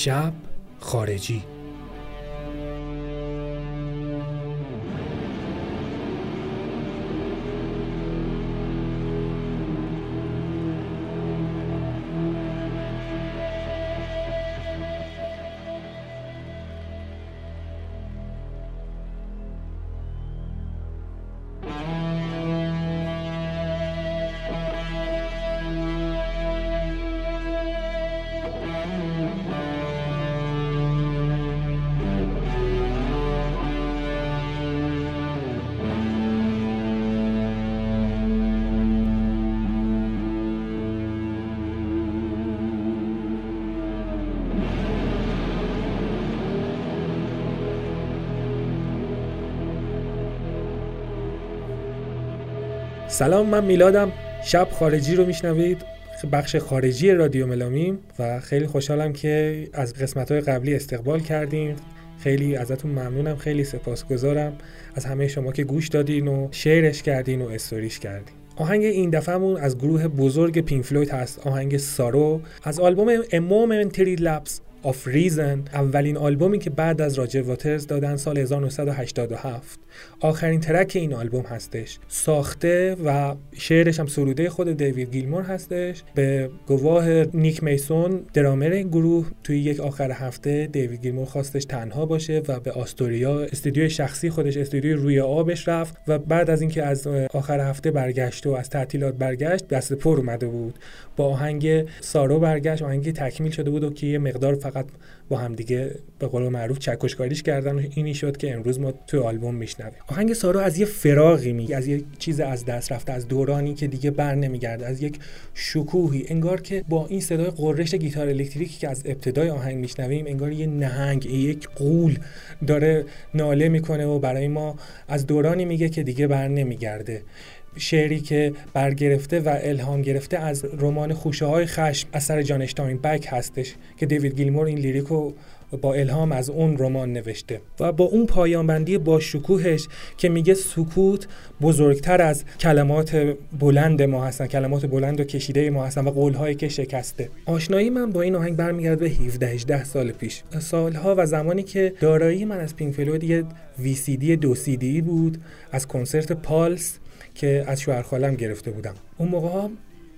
شب خارجی. سلام من میلادم. شب خارجی رو میشنوید. بخش خارجی رادیو ملامیم و خیلی خوشحالم که از قسمت های قبلی استقبال کردیم خیلی ازتون ممنونم خیلی سپاسگزارم. از همه شما که گوش دادین و شیرش کردین و استوریش کردین. آهنگ این دفعهمون از گروه بزرگ پینک فلوید هست آهنگ Sorrow. از آلبوم A Momentary Lapse of Reason اولین آلبومی که بعد از راجر واترز دادن سال 1987 آخرین ترک این آلبوم هستش. ساخته و شعرش هم سروده خود دیوید گیلمور هستش. به گواه نیک میسون درامر این گروه توی یک آخر هفته دیوید گیلمور خواستش تنها باشه و به آستوریا استودیوی شخصی خودش استودیوی روی آبش رفت و بعد از اینکه از آخر هفته برگشت و از تعطیلات برگشت دست پر اومده بود. با آهنگ سارو برگشت آهنگی تکمیل شده بود و که یه مقدار فقط با همدیگه به قول معروف چکشکاریش کردن و اینی شد که امروز ما توی آلبوم میشنویم. آهنگ سارو از یه فراغی میگه از یه چیز از دست رفته از دورانی که دیگه بر نمیگرده از یک شکوهی. انگار که با این صدای قررش گیتار الکتریکی که از ابتدای آهنگ میشنویم انگار یه نهنگ یک قول داره ناله می‌کنه و برای ما از دورانی میگه که دیگه بر نمیگرده. شعری که برگرفته و الهام گرفته از رمان خوشه های خشم اثر جان بک هستش که دیوید گیلمور این lyric و با الهام از اون رمان نوشته و با اون پایانبندی با شکوهش که میگه سکوت بزرگتر از کلمات بلند ما هستن کلمات بلند و کشیده ما هستن و قولهایی که شکسته. آشنایی من با این آهنگ برمیگرده به 17 18 سال پیش. سالها و زمانی که دارایی من از پینک فلوید یه وی سی دی دو سی دی بود از کنسرت پالس که از شوهر خالم گرفته بودم. اون موقع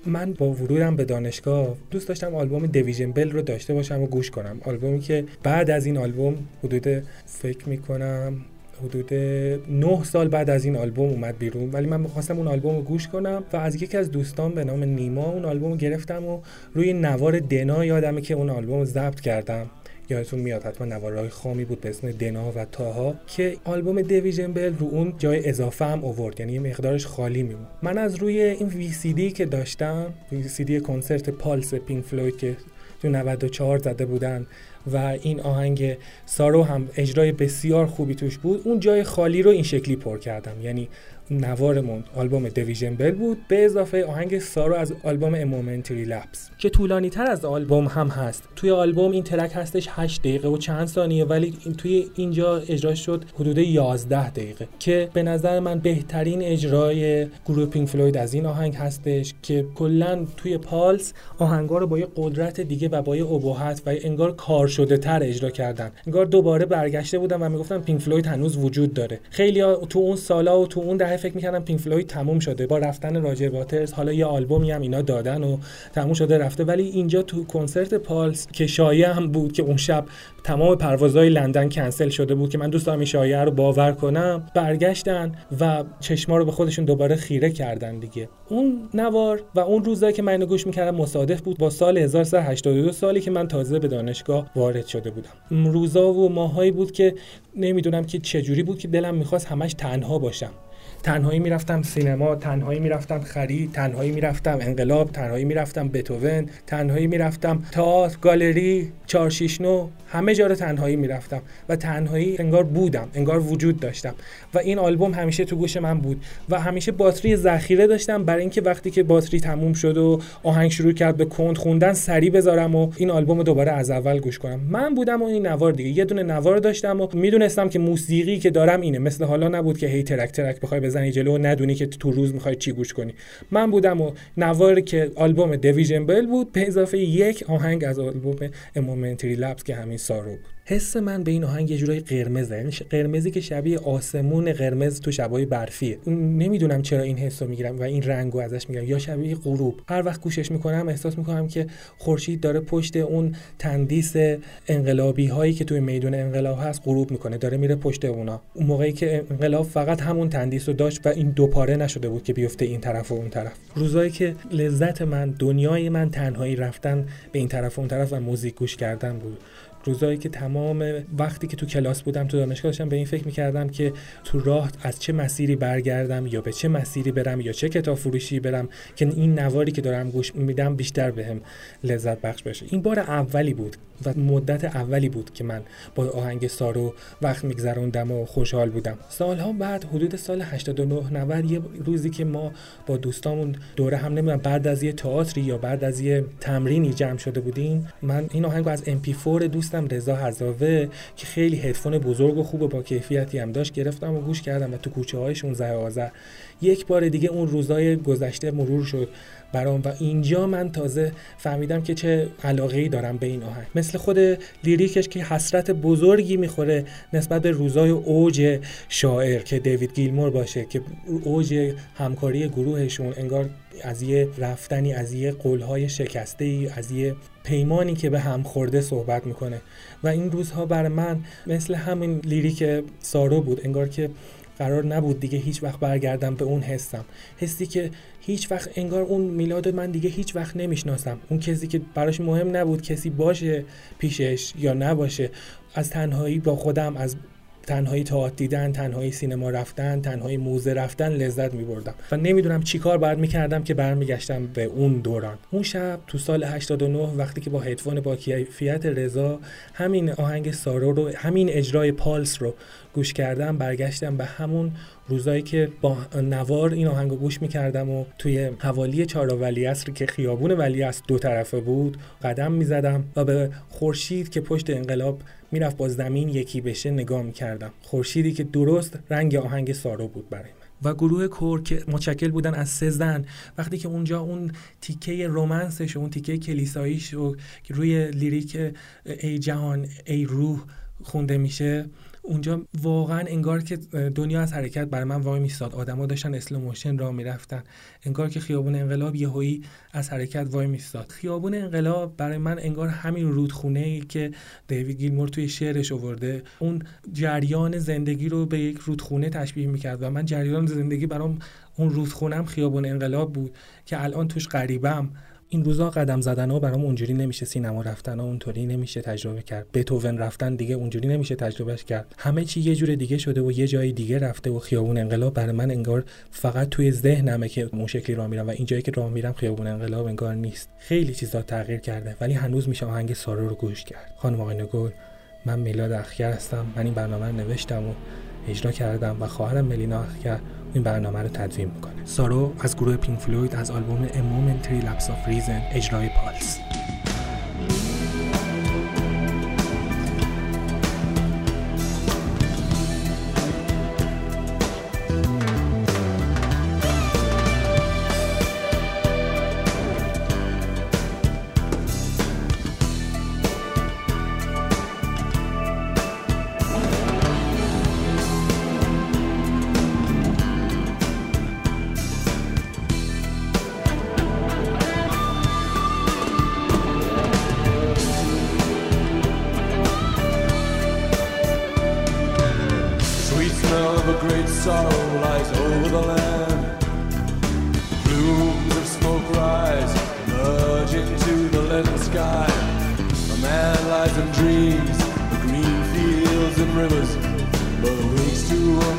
من با ورودم به دانشگاه دوست داشتم آلبوم Division Bell رو داشته باشم و گوش کنم. آلبومی که بعد از این آلبوم حدود فکر می‌کنم حدود 9 سال بعد از این آلبوم اومد بیرون. ولی من می‌خواستم اون آلبوم رو گوش کنم و از یکی از دوستان به نام نیما اون آلبوم رو گرفتم و روی نوار دنا یادمه که اون آلبوم رو ضبط کردم. یادتون میاد حتما نوارهای خامی بود به اسم دنا و تاها که آلبوم Division Bell رو اون جای اضافه هم اوورد یعنی مقدارش خالی می‌موند من از روی این وی سی دی که داشتم وی سی دی کنسرت پالس پینک فلوید که تو 94 زده بودن و این آهنگ Sorrow هم اجرای بسیار خوبی توش بود. اون جای خالی رو این شکلی پر کردم. یعنی نوارمون آلبوم Division Bell بود. به اضافه آهنگ Sorrow از آلبوم A Momentary Lapse که طولانی تر از آلبوم هم هست. توی آلبوم این track هستش 8 دقیقه و چند ثانیه ولی توی اینجا اجرا شد حدود 11 دقیقه که به نظر من بهترین اجرای گروه پینک فلوید از این آهنگ هستش که کلا توی پالس آهنگا رو با یه قدرت دیگه و با یه ابهت و انگار کار شده تر اجرا کردن. انگار دوباره برگشته بودن و می‌گفتن پینک فلوید هنوز وجود داره. خیلی تو اون سالا و تو اون دهه فکر می‌کردم پینک فلوید تموم شده. با رفتن راجر واترز حالا یه آلبومی هم اینا دادن و تموم شده رفته. ولی اینجا تو کنسرت پالس که شایع هم بود که اون شب تمام پروازهای لندن کنسل شده بود که من دوست دارم شایعه رو باور کنم برگشتن و چشما رو به خودشون دوباره خیره کردن دیگه. اون نوار و اون روزایی که من گوش می‌کردم مصادف بود با سال 1382 سالی که من تازه به دانشگاه وارد شده بودم. روزا و ماهایی بود که نمی‌دونم که چجوری بود که دلم می‌خواست همش تنها باشم. تنهایی می‌رفتم سینما تنهایی می‌رفتم خرید تنهایی می‌رفتم انقلاب تنهایی می‌رفتم بتوون تنهایی می‌رفتم تئاتر گالری. 469 همه جا رو تنهایی می‌رفتم و تنهایی انگار بودم انگار وجود داشتم و این آلبوم همیشه تو گوش من بود و همیشه باتری ذخیره داشتم برای اینکه وقتی که باتری تموم شد و آهنگ شروع کرد به کند خوندن سری بذارم و این آلبوم رو دوباره از اول گوش کنم. من بودم و این نوار دیگه. یه دونه نوار داشتم و می‌دونستم که موسیقی که دارم اینه. مثل حالا نبود که هی ترک ترک بخوای بزنی جلو و ندونی که تو روز می‌خوای چی گوش کنی. من بودم و نواری که آلبوم دیویژن بل بود به اضافه یک آهنگ از آلبوم مومنتری لبس که همین سارو بود. حس من به این آهنگ یه جورای قرمزه. یعنی قرمزی که شبیه آسمون قرمز تو شبای برفیه نمی‌دونم چرا این حس رو می‌گیرم و این رنگو ازش می‌گیرم. یا شبیه غروب. هر وقت گوشش می‌کنم احساس می‌کنم که خورشید داره پشت اون تندیس انقلابی هایی که توی میدون انقلاب هست غروب می‌کنه. داره میره پشت اونا. اون موقعی که انقلاب فقط همون تندیس رو داشت و این دو پاره نشده بود که بیفته این طرف و اون طرف. روزایی که لذت من دنیای من تنهایی رفتن به این طرف و اون طرف و موزیک گوش کردن بود. روزایی که تمام وقتی که تو کلاس بودم تو دانشگاه داشتم به این فکر می‌کردم که تو راه از چه مسیری برگردم یا به چه مسیری برم یا چه کتاب فروشی برم که این نواری که دارم گوش میدم بیشتر بهم به لذت بخش بشه. این بار اولی بود و مدت اولی بود که من با آهنگ سارو وقت میگذروندم و خوشحال بودم. سالها بعد حدود سال 89 90 یه روزی که ما با دوستامون دوره هم نمی‌دونم بعد از یه تئاتری یا بعد از یه تمرینی جمع شده بودیم من این آهنگ از MP4 دوستم رضا هزاوه که خیلی هدفون بزرگ و خوب و با کیفیتی هم داشت. گرفتم و گوش کردم و تو کوچه هایشون زه یک بار دیگه اون روزای گذشته مرور شد. برام و اینجا من تازه فهمیدم که چه علاقه ای دارم به این آهنگ. مثل خود لیریکش که حسرت بزرگی می‌خوره نسبت به روزای اوج شاعر که دیوید گیلمور باشه که اوج همکاری گروهشون انگار از یه رفتنی از یه قولهای شکسته ای از یه پیمانی که به هم خورده صحبت می‌کنه. و این روزها بر من مثل همین لیریک سارو بود انگار که قرار نبود دیگه هیچ وقت برگردم به اون حسم. حسی که هیچ وقت انگار اون میلاد من دیگه هیچ وقت نمی‌شناسم. اون کسی که براش مهم نبود کسی باشه پیشش یا نباشه از تنهایی با خودم از تنهایی تئاتر دیدن تنهایی سینما رفتن تنهایی موزه رفتن لذت می بردم و نمی‌دونم چیکار باید می‌کردم که برمیگشتم به اون دوران. اون شب تو سال 89 وقتی که با هدفون با کیفیت رضا همین آهنگ سارو رو همین اجرای پالس رو گوش کردم برگشتم به همون روزایی که با نوار این آهنگ گوش می‌کردم و توی حوالی چهار ولی که خیابون ولی دو طرفه بود قدم می‌زدم و به خورشید که پشت انقلاب می‌رفت با زمین یکی بشه نگاه می‌کردم. خورشیدی که درست رنگ آهنگ Sorrow بود برای من. و گروه کر که متشکل بودن از سه زن. وقتی که اونجا اون تیکه romance ش اون تیکه کلیساییش و روی lyric ای جهان ای روح خونده میشه اونجا واقعا انگار که دنیا از حرکت برای من وایمیستاد آدما داشتن slow motion راه می‌رفتن. انگار که خیابون انقلاب یهویی از حرکت وای میستاد خیابون انقلاب برای من انگار همین رودخونه ای که دیوید گیلمور توی شعرش آورده. اون جریان زندگی رو به یک رودخونه تشبیه می‌کرد و من جریان زندگی برام اون رودخونم خیابون انقلاب بود که الان توش غریبم این روزا قدم زدن ها برام اونجوری نمیشه سینما رفتن ها اونطوری نمیشه تجربه کرد. بتوون رفتن دیگه اونجوری نمیشه تجربهش کرد. همه چی یه جور دیگه شده و یه جای دیگه رفته و خیابون انقلاب برای من انگار فقط توی ذهنمه که اون شکلی راه میرم و این جایی که راه میرم خیابون انقلاب انگار نیست. خیلی چیزا تغییر کرده ولی هنوز میشه آهنگ سارا رو گوش کرد. خانم آقای نگل من میلاد اخگر هستم. من این برنامه نوشتم و اجرا کردم و خواهرم ملینا اخگر این برنامه رو تدوین می‌کنه. سارو از گروه پینک فلوید از آلبوم A Momentary Lapse of Reason اجرای پالس.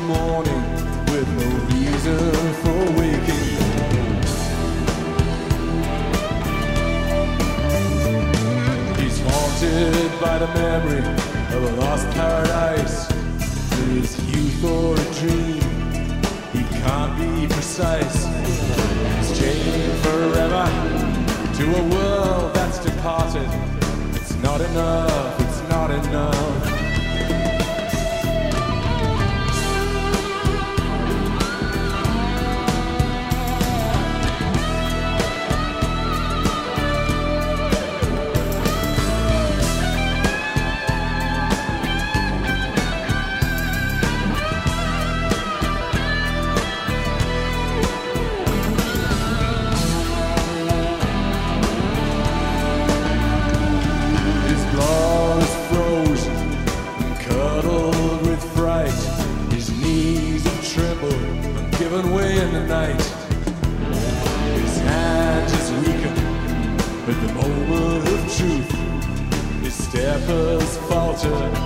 morning with no reason for waking. He's haunted by the memory of a lost paradise. There is youth or a dream, he can't be precise. He's chained forever to a world that's departed. It's not enough, it's not enough. to